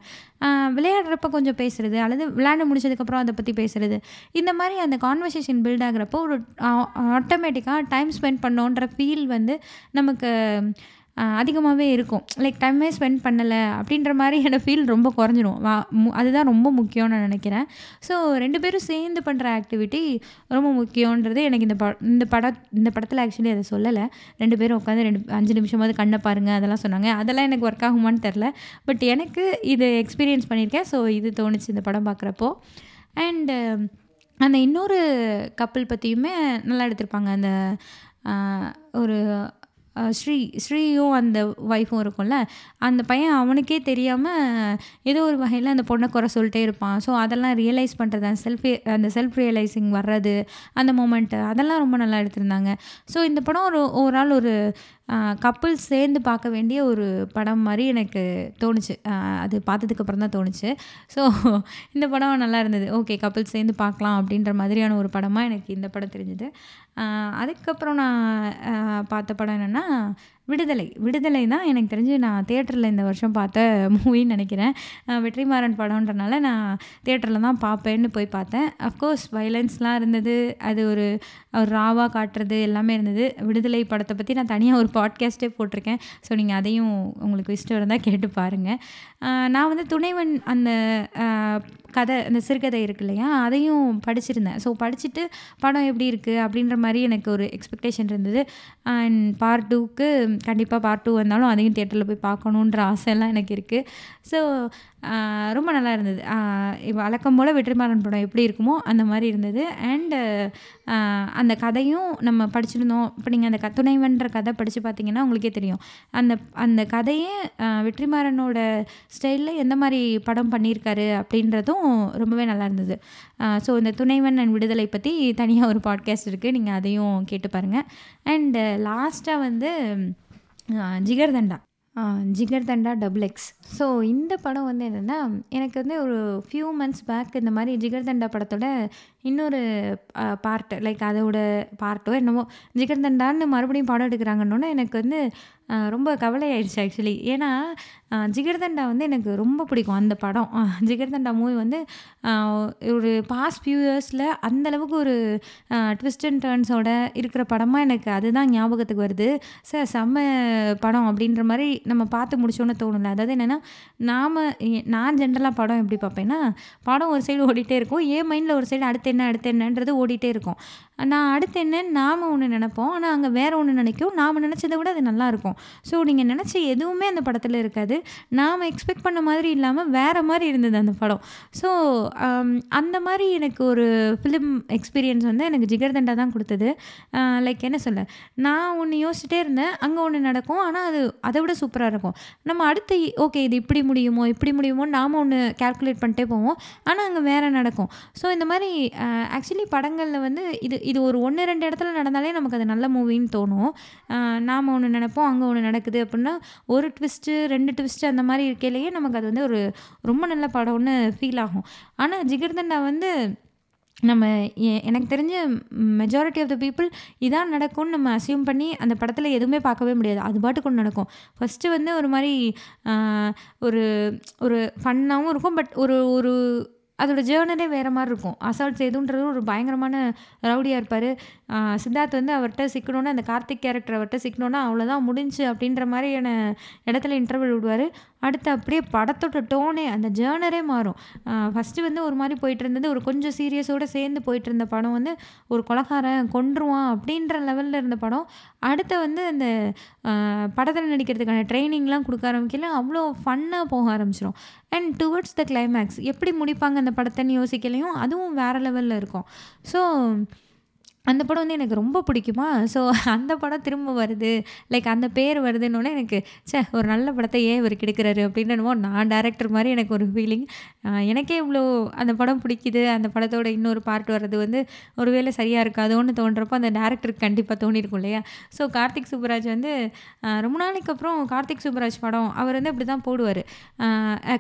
விளையாடுறப்ப கொஞ்சம் பேசுகிறது அல்லது விளையாண்டு முடிச்சதுக்கப்புறம் அதை பற்றி பேசுகிறது இந்த மாதிரி அந்த கான்வர்சேஷன் பில்ட் ஆகிறப்போ ஒரு ஆட்டோமேட்டிக்காக டைம் ஸ்பெண்ட் பண்ணோன்ற ஃபீல் வந்து நமக்கு அதிகமாகவே இருக்கும். லைக் டைமே ஸ்பெண்ட் பண்ணலை அப்படின்ற மாதிரியான ஃபீல் ரொம்ப குறைஞ்சிரும். வா- மு- அதுதான் ரொம்ப முக்கியம்னு நான் நினைக்கிறேன். ஸோ ரெண்டு பேரும் சேர்ந்து பண்ணுற ஆக்டிவிட்டி ரொம்ப முக்கியன்றது எனக்கு இந்த ப இந்த பட இந்த படத்தில் ஆக்சுவலி அதை சொல்லலை. ரெண்டு பேரும் உட்காந்து ரெண்டு அஞ்சு நிமிஷமாவது கண்ணை பாருங்கள் அதெல்லாம் சொன்னாங்க. அதெல்லாம் எனக்கு ஒர்க் ஆகுமான்னு தெரில பட் எனக்கு இது எக்ஸ்பீரியன்ஸ் பண்ணியிருக்கேன். ஸோ இது தோணுச்சு இந்த படம் பார்க்குறப்போ அண்டு அந்த இன்னொரு கப்பல் பற்றியுமே நல்லா எடுத்திருப்பாங்க. அந்த ஒரு ஸ்ரீ ஸ்ரீயும் அந்த ஒய்ஃபும் இருக்கும்ல அந்த பையன் அவனுக்கே தெரியாமல் ஏதோ ஒரு வகையில் அந்த பொண்ணை குறை சொல்லிட்டே இருப்பான். ஸோ அதெல்லாம் ரியலைஸ் பண்ணுறது அந்த செல்ஃப் அந்த செல்ஃப் ரியலைசிங் வர்றது அந்த மூமெண்ட்டு அதெல்லாம் ரொம்ப நல்லா எடுத்திருந்தாங்க. ஸோ இந்த படம் ஒரு ஓவரால் ஒரு கப்புள் சேர்ந்து பார்க்க வேண்டிய ஒரு படம் மாதிரி எனக்கு தோணுச்சு. அது பார்த்ததுக்கப்புறம் தான் தோணுச்சு. ஸோ இந்த படம் நல்லா இருந்தது. ஓகே கப்புள் சேர்ந்து பார்க்கலாம் அப்படின்ற மாதிரியான ஒரு படமாக எனக்கு இந்த படம் தெரிஞ்சுது. அதுக்கப்புறம் நான் பார்த்த படம் என்னென்னா விடுதலை. விடுதலை தான் எனக்கு தெரிஞ்சு நான் தேட்டரில் இந்த வருஷம் பார்த்த மூவின்னு நினைக்கிறேன். வெற்றிமாறன் படம்ன்றனால நான் தேட்டரில் தான் பார்ப்பேன்னு போய் பார்த்தேன். அஃப்கோர்ஸ் வைலன்ஸ்லாம் இருந்தது. அது ஒரு ஒரு ராவாக காட்டுறது எல்லாமே இருந்தது. விடுதலை படத்தை பற்றி நான் தனியாக ஒரு பாட்காஸ்ட்டே போட்டிருக்கேன். ஸோ நீங்கள் அதையும் உங்களுக்கு இஷ்டம் இருந்தால் கேட்டு பாருங்கள் நான் வந்து துணைவன் அந்த கதை அந்த சிறுகதை இருக்கு இல்லையா? அதையும் படிச்சிருந்தேன். ஸோ படிச்சுட்டு படம் எப்படி இருக்குது அப்படின்ற மாதிரி எனக்கு ஒரு எக்ஸ்பெக்டேஷன் இருந்தது. அண்ட் பார்ட் டூக்கு கண்டிப்பாக பார்ட் டூ வந்தாலும் அதையும் தேட்டரில் போய் பார்க்கணுன்ற ஆசையெல்லாம் எனக்கு இருக்குது ஸோ ரொம்ப நல்லா இருந்தது. வழக்கம் போல் வெற்றிமாறன் படம் எப்படி இருக்குமோ அந்த மாதிரி இருந்தது. அண்டு அந்த கதையும் நம்ம படிச்சிருந்தோம். இப்போ நீங்கள் அந்த க துணைவன்ற கதை படித்து பார்த்தீங்கன்னா உங்களுக்கே தெரியும். அந்த அந்த கதையே வெற்றிமாறனோட ஸ்டைலில் எந்த மாதிரி படம் பண்ணியிருக்காரு அப்படின்றதும் ரொம்பவே நல்லா இருந்தது. ஸோ இந்த துணைவன் அண்ட் விடுதலை பற்றி தனியாக ஒரு பாட்காஸ்ட் இருக்குது நீங்கள் அதையும் கேட்டு பாருங்கள் அண்டு லாஸ்ட்டாக வந்து Jigarthanda Jigar Thanda. Double X so இந்த படம் வந்து என்னென்னா எனக்கு வந்து ஒரு ஃபியூ மந்த்ஸ் பேக் இந்த மாதிரி ஜிகர் தண்டா படத்தோட இன்னொரு பார்ட்டு லைக் அதோட பார்ட்டோ என்னமோ ஜிகர் தண்டான்னு மறுபடியும் படம் எடுக்கிறாங்கன்னொன்னே எனக்கு வந்து ரொம்ப கவலையாயிடுச்சு ஆக்சுவலி ஏன்னா ஜிகர்தண்டா வந்து எனக்கு ரொம்ப பிடிக்கும் அந்த படம். ஜிகர்தண்டா மூவி வந்து ஒரு பாஸ்ட் ஃபியூ இயர்ஸில் அந்தளவுக்கு ஒரு ட்விஸ்ட் அண்ட் டேர்ன்ஸோட இருக்கிற படமாக எனக்கு அதுதான் ஞாபகத்துக்கு வருது. சார் செம்ம படம் அப்படின்ற மாதிரி நம்ம பார்த்து முடிச்சோன்னு தோணலை. அதாவது என்னென்னா நாம் நான் ஜென்ரலாக படம் எப்படி பார்ப்பேன்னா படம் ஒரு சைடு ஓடிட்டே இருக்கும். ஏன் மைண்டில் ஒரு சைடு அடுத்து என்ன அடுத்து என்னன்றது ஓடிட்டே இருக்கும். நான் அடுத்து என்னன்னு நாம் ஒன்று நினைப்போம். ஆனால் அங்கே வேறு ஒன்று நினைக்கும். நாம் நினச்சதை விட அது நல்லாயிருக்கும் ஸோ நீங்கள் நினச்ச எதுவுமே அந்த படத்தில் இருக்காது. நாம் எக்ஸ்பெக்ட் பண்ண மாதிரி இல்லாமல் வேறு மாதிரி இருந்தது அந்த படம். ஸோ um, அந்த மாதிரி எனக்கு ஒரு ஃபிலிம் எக்ஸ்பீரியன்ஸ் வந்து எனக்கு ஜிகர்தண்டா தான் கொடுத்தது. Uh, லைக் என்ன சொல்ல? நான் ஒன்று யோசிச்சுட்டே இருந்தேன். அங்கே ஒன்று நடக்கும். ஆனால் அது அதை விட சூப்பராக இருக்கும். நம்ம அடுத்து ஓகே இது இப்படி முடியுமோ இப்படி முடியுமோ நாம் ஒன்று கேல்குலேட் பண்ணிட்டே போவோம். ஆனால் அங்கே வேறு நடக்கும். ஸோ இந்த மாதிரி uh, ஆக்சுவலி படங்களில் வந்து இது இது ஒரு ஒன்று ரெண்டு இடத்துல நடந்தாலே நமக்கு அது நல்ல மூவின்னு தோணும். Uh, நாம் ஒன்று நினைப்போம். அங்கே ஒன்று நடக்குது அப்படின்னா ஒரு ட்விஸ்ட்டு ரெண்டு ட்விஸ்ட்டு அந்த மாதிரி இருக்கையிலேயே நமக்கு அது வந்து ஒரு ரொம்ப நல்ல படம்னு ஃபீல் ஆகும். ஆனால் ஜிகர்தண்டா வந்து நம்ம எனக்கு தெரிஞ்ச மெஜாரிட்டி ஆஃப் த பீப்புள் இதான் நடக்கும்னு நம்ம அசியூம் பண்ணி அந்த படத்தில் எதுவுமே பார்க்கவே முடியாது. அது பாட்டுக்கு ஒன்று நடக்கும். ஃபஸ்ட்டு வந்து ஒரு மாதிரி ஒரு ஒரு ஃபன்னாகவும் இருக்கும். பட் ஒரு ஒரு அதோட ஜேர்னலே வேறு மாதிரி இருக்கும். அசால்ட் சேதுன்றது ஒரு பயங்கரமான ரவுடியாக இருப்பார். சித்தார்த் வந்து அவர்கிட்ட சிக்கணுன்னா அந்த கார்த்திக் கேரக்டர் அவர்கிட்ட சிக்கணுன்னா அவ்வளோதான் முடிஞ்சு அப்படின்ற மாதிரியான இடத்துல இன்டர்வல் விடுவார். அடுத்து அப்படியே படத்தோட டோனே அந்த ஜேர்னரே மாறும். ஃபஸ்ட்டு வந்து ஒரு மாதிரி போயிட்டு இருந்தது ஒரு கொஞ்சம் சீரியஸோடு சேர்ந்து போயிட்டு இருந்த படம் வந்து ஒரு கொலகாரன் கொன்றுவான் அப்படின்ற லெவலில் இருந்த படம். அடுத்து வந்து அந்த படத்தில் நடிக்கிறதுக்கான ட்ரைனிங்லாம் கொடுக்க ஆரம்பிக்கல. அவ்வளோ ஃபன்னாக போக ஆரம்பிச்சிடும் அண்ட் டுவர்ட்ஸ் த கிளைமேக்ஸ் எப்படி முடிப்பாங்க அந்த படத்தைன்னு யோசிக்கலையும் அதுவும் வேறு லெவலில் இருக்கும். ஸோ அந்த படம் வந்து எனக்கு ரொம்ப பிடிக்குமா? ஸோ அந்த படம் திரும்ப வருது. லைக் அந்த பேர் வருதுன்னொன்னே எனக்கு சே ஒரு நல்ல படத்தை ஏன் இவர் கெடுக்கிறாரு? அப்படின்னமோ நான் டேரக்டர் மாதிரி எனக்கு ஒரு ஃபீலிங் எனக்கே இவ்வளோ அந்த படம் பிடிக்குது. அந்த படத்தோட இன்னொரு பார்ட் வர்றது வந்து ஒரு வேளை சரியாக இருக்காதோன்னு தோன்றப்போ அந்த டேரக்டருக்கு கண்டிப்பாக தோணியிருக்கும் இல்லையா? ஸோ கார்த்திக் சுப்ராஜ் வந்து ரொம்ப நாளைக்கு அப்புறம் கார்த்திக் சுப்ராஜ் படம் அவர் வந்து இப்படி தான் போடுவார்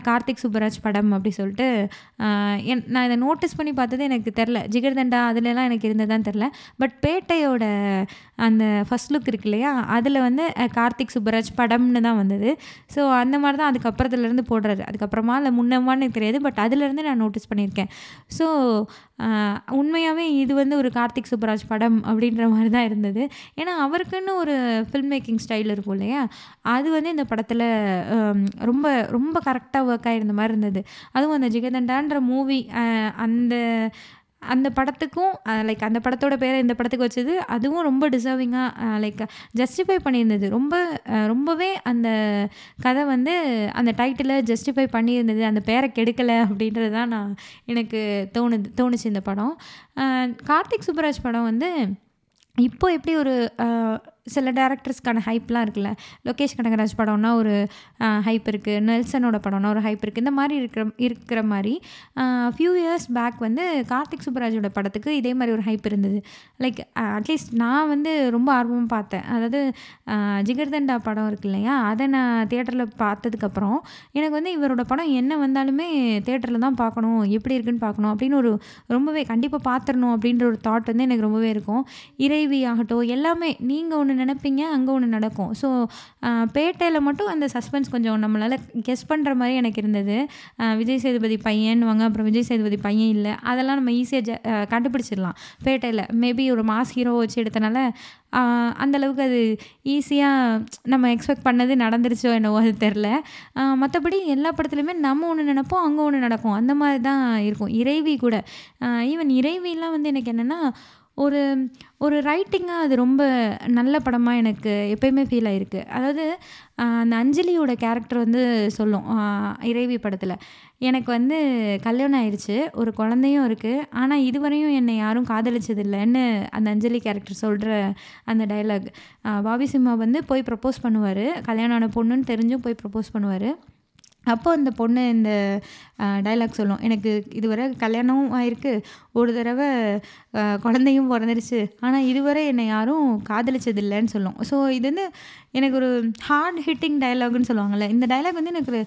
கார்த்திக் சுப்ராஜ் படம் அப்படி சொல்லிட்டு என் நான் இதை நோட்டீஸ் பண்ணி பார்த்தது எனக்கு தெரில ஜிகர்தண்டா அதுலலாம் எனக்கு இருந்ததான் தெரில பட் பேட்டையோட அந்த ஃபஸ்ட் லுக் இருக்கு இல்லையா? அதில் வந்து கார்த்திக் சுப்பராஜ் படம்னு தான் வந்தது. ஸோ அந்த மாதிரி தான் அதுக்கப்புறத்துலேருந்து போடுறாரு. அதுக்கப்புறமா இல்லை முன்னமான்னு தெரியாது பட் அதுலேருந்து நான் நோட்டீஸ் பண்ணியிருக்கேன். ஸோ உண்மையாகவே இது வந்து ஒரு கார்த்திக் சுப்பராஜ் படம் அப்படின்ற மாதிரி தான் இருந்தது. ஏன்னா அவருக்குன்னு ஒரு ஃபில்ம் மேக்கிங் ஸ்டைல் இருக்கும் இல்லையா? அது வந்து இந்த படத்தில் ரொம்ப ரொம்ப கரெக்டாக ஒர்க் ஆகிருந்த மாதிரி இருந்தது. அதுவும் அந்த ஜெகதண்டான்ற மூவி அந்த அந்த படத்துக்கும் லைக் அந்த படத்தோட பேரை இந்த படத்துக்கு வச்சது அதுவும் ரொம்ப டிசர்விங்காக லைக் ஜஸ்டிஃபை பண்ணியிருந்தது. ரொம்ப ரொம்பவே அந்த கதை வந்து அந்த டைட்டிலை ஜஸ்டிஃபை பண்ணியிருந்தது அந்த பேரை கெடுக்கலை அப்படின்றது தான் நான் எனக்கு தோணுது தோணுச்சு இந்த படம். கார்த்திக் சுப்ராஜ் படம் வந்து இப்போ எப்படி ஒரு சில டேரக்டர்ஸ்க்கான ஹைப்லாம் இருக்குல்ல. லோகேஷ் கனகராஜ் படம்னா ஒரு ஹைப் இருக்குது நெல்சனோட படம்னா ஒரு ஹைப் இருக்குது இந்த மாதிரி இருக்கிற இருக்கிற மாதிரி ஃபியூ இயர்ஸ் பேக் வந்து கார்த்திக் சுப்பராஜோட படத்துக்கு இதே மாதிரி ஒரு ஹைப் இருந்தது. லைக் அட்லீஸ்ட் நான் வந்து ரொம்ப ஆர்வமாக பார்த்தேன். அதாவது ஜிகர்தண்டா படம் இருக்கு இல்லையா? அதை நான் தேட்டரில் பார்த்ததுக்கப்புறம் எனக்கு வந்து இவரோட படம் என்ன வந்தாலுமே தேட்டரில் தான் பார்க்கணும். எப்படி இருக்குன்னு பார்க்கணும் அப்படின்னு ஒரு ரொம்பவே கண்டிப்பாக பார்த்துடணும் அப்படின்ற ஒரு தாட் வந்து எனக்கு ரொம்பவே இருக்கும். இறைவி ஆகட்டும் எல்லாமே நீங்கள் ஒன்று நினைப்பீங்க அங்கே ஒன்று நடக்கும். ஸோ பேட்டையில் மட்டும் அந்த சஸ்பென்ஸ் கொஞ்சம் நம்மளால் கெஸ் பண்ணுற மாதிரி எனக்கு இருந்தது. விஜய் சேதுபதி பையன்வாங்க அப்புறம் விஜய் சேதுபதி பையன் இல்லை. அதெல்லாம் நம்ம ஈஸியாக கண்டுபிடிச்சிடலாம். பேட்டையில் மேபி ஒரு மாஸ் ஹீரோ வச்சு எடுத்தனால அந்தளவுக்கு அது ஈஸியாக நம்ம எக்ஸ்பெக்ட் பண்ணது நடந்துருச்சோ என்னவோ அது தெரில மற்றபடி எல்லா படத்துலையுமே நம்ம ஒன்று நினப்போம் அங்கே ஒன்று நடக்கும். அந்த மாதிரி தான் இருக்கும். இறைவி கூட. ஈவன் இறைவிலாம் வந்து எனக்கு என்னென்னா ஒரு ஒரு ரைட்டிங்காக அது ரொம்ப நல்ல படமாக எனக்கு எப்பயுமே ஃபீல் ஆகிருக்கு அதாவது அந்த அஞ்சலியோட கேரக்டர் வந்து சொல்லும் இறைவி படத்தில். எனக்கு வந்து கல்யாணம் ஆயிடுச்சு ஒரு குழந்தையும் இருக்குது ஆனால் இதுவரையும் என்னை யாரும் காதலிச்சதில்லைன்னு அந்த அஞ்சலி கேரக்டர் சொல்கிற அந்த டைலாக் பாபி சிம்மா வந்து போய் ப்ரப்போஸ் பண்ணுவார் கல்யாணம் ஆன பொண்ணுன்னு தெரிஞ்சும் போய் ப்ரப்போஸ் பண்ணுவார். அப்போ அந்த பொண்ணு இந்த டைலாக் சொல்லும். எனக்கு இதுவரை கல்யாணமும் ஆயிருக்கு. ஒரு தடவை குழந்தையும் பிறந்துருச்சு. ஆனால் இதுவரை என்னை யாரும் காதலிச்சதில்லைன்னு சொல்லும். ஸோ இது வந்து எனக்கு ஒரு ஹார்ட் ஹிட்டிங் டயலாக்னு சொல்லுவாங்கள்ல இந்த டயலாக் வந்து எனக்கு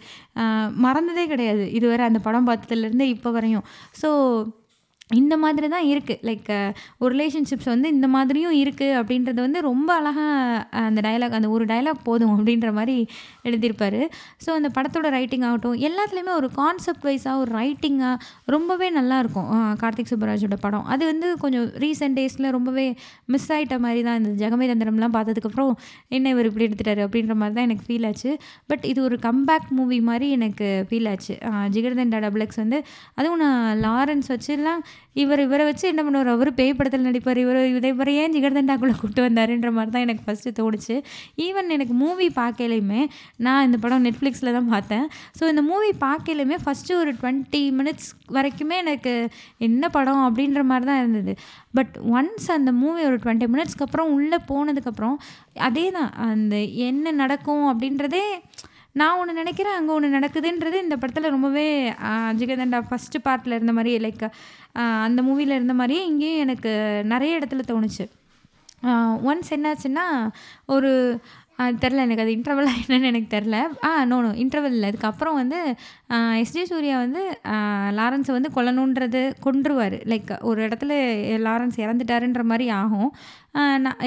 மறந்ததே கிடையாது. இதுவரை அந்த படம் பார்த்ததுலேருந்து இப்போ வரையும். ஸோ இந்த மாதிரி தான் இருக்குது லைக் ஒரு ரிலேஷன்ஷிப்ஸ் வந்து இந்த மாதிரியும் இருக்குது அப்படின்றது வந்து ரொம்ப அழகாக அந்த டயலாக் அந்த ஒரு டைலாக் போதும் அப்படின்ற மாதிரி எழுதியிருப்பார். ஸோ அந்த படத்தோட ரைட்டிங் ஆகட்டும் எல்லாத்துலேயுமே ஒரு கான்செப்ட் வைஸாக ஒரு ரைட்டிங்காக ரொம்பவே நல்லாயிருக்கும் கார்த்திக் சுப்பராஜோட படம். அது வந்து கொஞ்சம் ரீசெண்ட் டேஸில் ரொம்பவே மிஸ் ஆகிட்ட மாதிரி தான் இந்த ஜெகமேதந்திரம்லாம் பார்த்ததுக்கப்புறம் என்ன இவர் இப்படி எடுத்துட்டாரு அப்படின்ற மாதிரி தான் எனக்கு ஃபீல் ஆச்சு. பட் இது ஒரு கம்பேக் மூவி மாதிரி எனக்கு ஃபீல் ஆச்சு. ஜிகர்தண்டா டபுள் எக்ஸ் வந்து அதுவும் நான் லாரன்ஸ் வச்சுலாம் இவர் இவரை வச்சு என்ன பண்ணுவார்? அவர் பேய் படத்தில் நடிப்பார். இவர் இதை இவரை ஏன் ஜிகர்தண்டாக்குள்ளே கூப்பிட்டு வந்தாருன்ற மாதிரி தான் எனக்கு ஃபஸ்ட்டு தோணுச்சு. ஈவன் எனக்கு மூவி பார்க்கலையுமே நான் இந்த படம் நெட்ஃப்ளிக்ஸில் தான் பார்த்தேன். ஸோ இந்த மூவி பார்க்கலையுமே ஃபஸ்ட்டு ஒரு டுவெண்ட்டி மினிட்ஸ் வரைக்குமே எனக்கு என்ன படம் அப்படின்ற மாதிரி தான் இருந்தது. பட் ஒன்ஸ் அந்த மூவி ஒரு டுவெண்ட்டி மினிட்ஸ்க்கு அப்புறம் உள்ளே போனதுக்கப்புறம் அதே தான். அந்த என்ன நடக்கும் அப்படின்றதே நான் ஒன்று நினைக்கிறேன் அங்கே ஒன்று நடக்குதுன்றது இந்த படத்தில் ரொம்பவே ஜிகதண்டா ஃபஸ்ட்டு பார்ட்டில் இருந்த மாதிரி லைக் அந்த மூவியில் இருந்த மாதிரியே இங்கேயும் எனக்கு நிறைய இடத்துல தோணுச்சு. ஒன்ஸ் என்னாச்சுன்னா ஒரு தெரில எனக்கு அது இன்டர்வலாக என்னன்னு எனக்கு தெரில ஆ நோ நோ இன்டர்வல் இல்லை. அதுக்கப்புறம் வந்து எஸ்ஜே சூர்யா வந்து லாரன்ஸை வந்து கொல்லணுன்றது கொன்றுவார். லைக் ஒரு இடத்துல லாரன்ஸ் இறந்துட்டாருன்ற மாதிரி ஆகும். நான்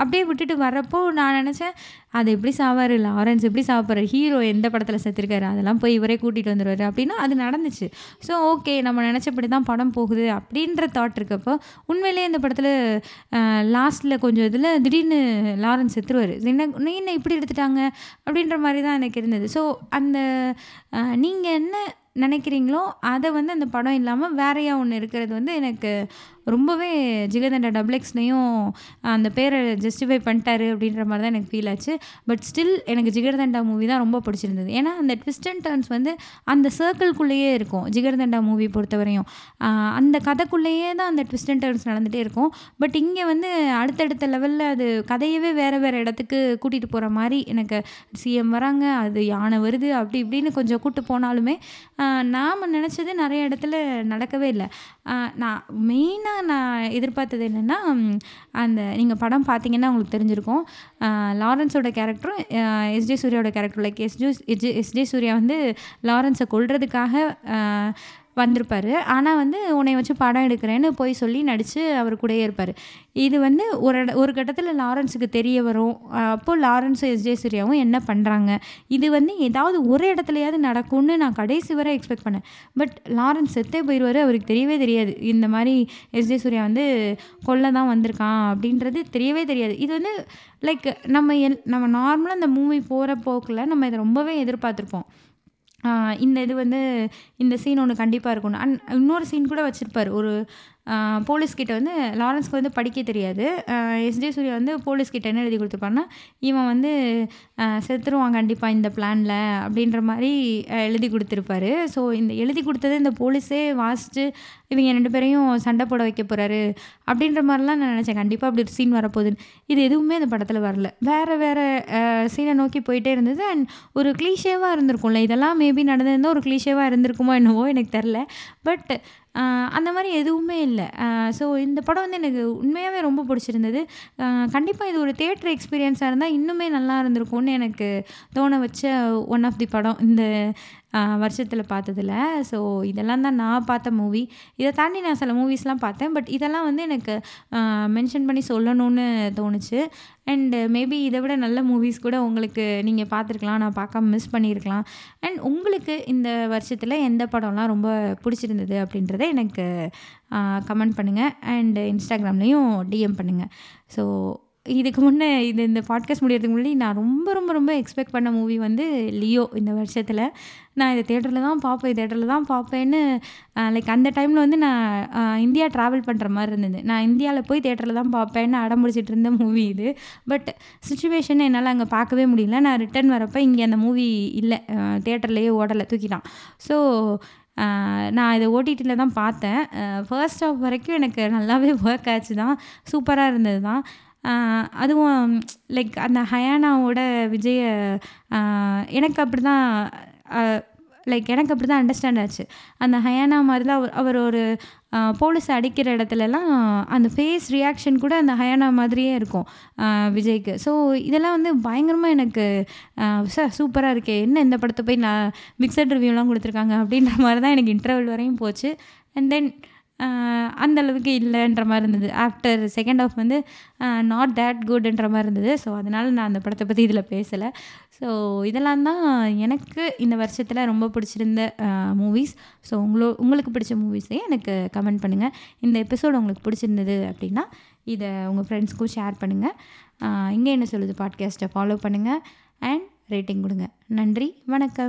அப்படியே விட்டுட்டு வரப்போ நான் நினச்சேன் அது எப்படி சாவார்? லாரன்ஸ் எப்படி சாப்பிட்ற ஹீரோ எந்த படத்தில் செத்துருக்காரு? அதெல்லாம் போய் இவரே கூட்டிகிட்டு வந்துடுவார் அப்படின்னா அது நடந்துச்சு. ஸோ ஓகே நம்ம நினச்சபடி தான் படம் போகுது அப்படின்ற தாட் இருக்கப்போ உண்மையிலேயே இந்த படத்தில் லாஸ்ட்டில் கொஞ்சம் இதில் திடீர்னு லாரன்ஸ் செத்துருவார். என்ன நீ என்ன இப்படி எடுத்துட்டாங்க? அப்படின்ற மாதிரி தான் எனக்கு இருந்தது. ஸோ அந்த நீங்கள் என்ன நினைக்கிறீங்களோ அதை வந்து அந்த படம் இல்லாமல் வேறையா ஒன்று இருக்கிறது வந்து எனக்கு ரொம்பவே ஜிகதண்டா டபுளெக்ஸ்னையும் அந்த பேரை ஜஸ்டிஃபை பண்ணிட்டாரு அப்படின்ற மாதிரி தான் எனக்கு ஃபீல் ஆச்சு. பட் ஸ்டில் எனக்கு ஜிகர்தண்டா மூவி தான் ரொம்ப பிடிச்சிருந்தது. ஏன்னா அந்த ட்விஸ்ட் அண்ட் டர்ன்ஸ் வந்து அந்த சர்க்கிள்குள்ளேயே இருக்கும் ஜிகர்தண்டா மூவி பொறுத்தவரையும். அந்த கதைக்குள்ளேயே தான் அந்த ட்விஸ்ட் அண்ட் டர்ன்ஸ் நடந்துகிட்டே இருக்கும். பட் இங்கே வந்து அடுத்தடுத்த லெவலில் அது கதையவே வேறு வேறு இடத்துக்கு கூட்டிகிட்டு போகிற மாதிரி எனக்கு சிஎம் வராங்க அது யானை வருது அப்படி இப்படின்னு கொஞ்சம் கூப்பிட்டு போனாலுமே நாம் நினச்சது நிறைய இடத்துல நடக்கவே இல்லை. நான் மெயினாக நான் எதிர்பார்த்தது என்னென்னா அந்த நீங்கள் படம் பார்த்தீங்கன்னா உங்களுக்கு தெரிஞ்சிருக்கும். லாரன்ஸோட கேரக்டரும் எஸ்ஜே சூர்யாவோட character like SJ SJ SJ Suryah வந்து லாரன்ஸை கொள்றதுக்காக வந்திருப்பார். ஆனால் வந்து உன்னை வச்சு படம் எடுக்கிறேன்னு போய் சொல்லி நடித்து அவர் கூடயே இருப்பார். இது வந்து ஒரு ஒரு கட்டத்தில் லாரன்ஸுக்கு தெரிய வரும். அப்போது லாரன்ஸும் எஸ். சூர்யாவும் என்ன பண்ணுறாங்க இது வந்து ஏதாவது ஒரு இடத்துலையாவது நடக்கும்னு நான் கடைசி வரை எக்ஸ்பெக்ட் பண்ணேன். பட் லாரன்ஸ் செத்தே போயிடுவார் அவருக்கு தெரியவே தெரியாது. இந்த மாதிரி எஸ். சூர்யா வந்து கொல்ல தான் வந்திருக்கான் அப்படின்றது தெரியவே தெரியாது. இது வந்து லைக் நம்ம எல் நம்ம நார்மலாக அந்த மூவி போகிற போக்கில் நம்ம இதை ரொம்பவே எதிர்பார்த்துருப்போம். இந்த இது வந்து இந்த சீன் ஒன்று கண்டிப்பாக இருக்கணும். அண்ட் இன்னொரு சீன் கூட வச்சுருப்பார். ஒரு போலீஸ்கிட்ட வந்து லாரன்ஸ்க்கு வந்து படிக்க தெரியாது. எஸ்ஜே சூர்யா வந்து போலீஸ்கிட்ட என்ன எழுதி கொடுத்துருப்பாருன்னா இவன் வந்து செத்துருவான் கண்டிப்பாக இந்த பிளானில் அப்படின்ற மாதிரி எழுதி கொடுத்துருப்பாரு. ஸோ இந்த எழுதி கொடுத்தது இந்த போலீஸே வாசித்து இவங்க ரெண்டு பேரையும் சண்டை போட வைக்க போகிறாரு அப்படின்ற மாதிரிலாம் நான் நினச்சேன். கண்டிப்பாக அப்படி ஒரு சீன் வரப்போகுதுன்னு. இது எதுவுமே அந்த படத்தில் வரல. வேறு வேறு சீனை நோக்கி போயிட்டே இருந்தது. அண்ட் ஒரு க்ளீஷேவாக இருந்திருக்கும்ல இதெல்லாம் மேபி நடந்திருந்தால் ஒரு க்ளீஷேவாக இருந்திருக்குமோ என்னவோ எனக்கு தெரில பட் அந்த மாதிரி எதுவுமே இல்லை. ஸோ இந்த படம் வந்து எனக்கு உண்மையாகவே ரொம்ப பிடிச்சிருந்தது. கண்டிப்பாக இது ஒரு தேட்டர் எக்ஸ்பீரியன்ஸாக இருந்தால் இன்னுமே நல்லா இருந்திருக்கும்னு எனக்கு தோண வச்ச ஒன் ஆஃப் தி படம். இந்த வருஷத்தில் பார்த்ததில். ஸோ இதெல்லாம் தான் நான் பார்த்த மூவி இதை தாண்டி நான் சில மூவிஸ்லாம் பார்த்தேன். பட் இதெல்லாம் வந்து எனக்கு மென்ஷன் பண்ணி சொல்லணும்னு தோணுச்சு. அண்டு மேபி இதை விட நல்ல மூவிஸ் கூட உங்களுக்கு நீங்கள் பார்த்துருக்கலாம். நான் பார்க்காம மிஸ் பண்ணியிருக்கலாம். அண்ட் உங்களுக்கு இந்த வருஷத்தில் எந்த படம்லாம் ரொம்ப பிடிச்சிருந்தது அப்படின்றத எனக்கு கமெண்ட் பண்ணுங்கள் அண்டு இன்ஸ்டாகிராம்லேயும் டிஎம் பண்ணுங்கள் ஸோ இதுக்கு முன்னே இது இந்த பாட்காஸ்ட் முடியறதுக்கு முன்னாடி நான் ரொம்ப ரொம்ப ரொம்ப எக்ஸ்பெக்ட் பண்ண மூவி வந்து லியோ இந்த வருஷத்தில். நான் இதை தேட்டரில் தான் பார்ப்பேன் தேட்டரில் தான் பார்ப்பேன்னு லைக் அந்த டைமில் வந்து நான் இந்தியா ட்ராவல் பண்ணுற மாதிரி இருந்தது. நான் இந்தியாவில் போய் தேட்டரில் தான் பார்ப்பேன்னு அடம் பிடிச்சிட்டு இருந்த மூவி இது. பட் சுச்சுவேஷன் என்னால் அங்கே பார்க்கவே முடியல. நான் ரிட்டர்ன் வரப்போ இங்கே அந்த மூவி இல்லை தேட்டர்லேயே ஓடலை தூக்கிட்டான். ஸோ நான் இதை ஓடிடியில் தான் பார்த்தேன். ஃபர்ஸ்ட் ஆஃப் வரைக்கும் எனக்கு நல்லாவே ஒர்க் ஆச்சு தான் சூப்பராக இருந்தது தான் அதுவும் லைக் அந்த ஹயானாவோட விஜய எனக்கு அப்படி தான் லைக் எனக்கு அப்படி தான் அண்டர்ஸ்டாண்ட் ஆச்சு. அந்த ஹயானா மாதிரி தான் அவர் அவர் ஒரு போலீஸ் அடிக்கிற இடத்துலலாம் அந்த ஃபேஸ் ரியாக்ஷன் கூட அந்த ஹயானா மாதிரியே இருக்கும் விஜய்க்கு. ஸோ இதெல்லாம் வந்து பயங்கரமாக எனக்கு சார் சூப்பராக இருக்கே. என்ன இந்த படத்தை போய் நான் மிக்சட் ரிவ்யூலாம் கொடுத்துருக்காங்க அப்படின்ற மாதிரி தான் எனக்கு இன்டர்வல் வரையும் போச்சு. அண்ட் தென் அந்தளவுக்கு இல்லைன்ற மாதிரி இருந்தது. ஆஃப்டர் செகண்ட் ஆஃப் வந்து நாட் தேட் குட்ன்ற மாதிரி இருந்தது. ஸோ அதனால் நான் அந்த படத்தை பற்றி இதில் பேசலை. ஸோ இதெல்லாம் தான் எனக்கு இந்த வருஷத்தில் ரொம்ப பிடிச்சிருந்த மூவிஸ் ஸோ உங்களோ உங்களுக்கு பிடிச்ச மூவிஸையும் எனக்கு கமெண்ட் பண்ணுங்கள் இந்த எபிசோடு உங்களுக்கு பிடிச்சிருந்தது அப்படின்னா இதை உங்கள் ஃப்ரெண்ட்ஸ்க்கும் ஷேர் பண்ணுங்கள் இங்கே என்ன சொல்லுது பாட்காஸ்ட்டை ஃபாலோ பண்ணுங்கள் அண்ட் ரேட்டிங் கொடுங்க. நன்றி. வணக்கம்.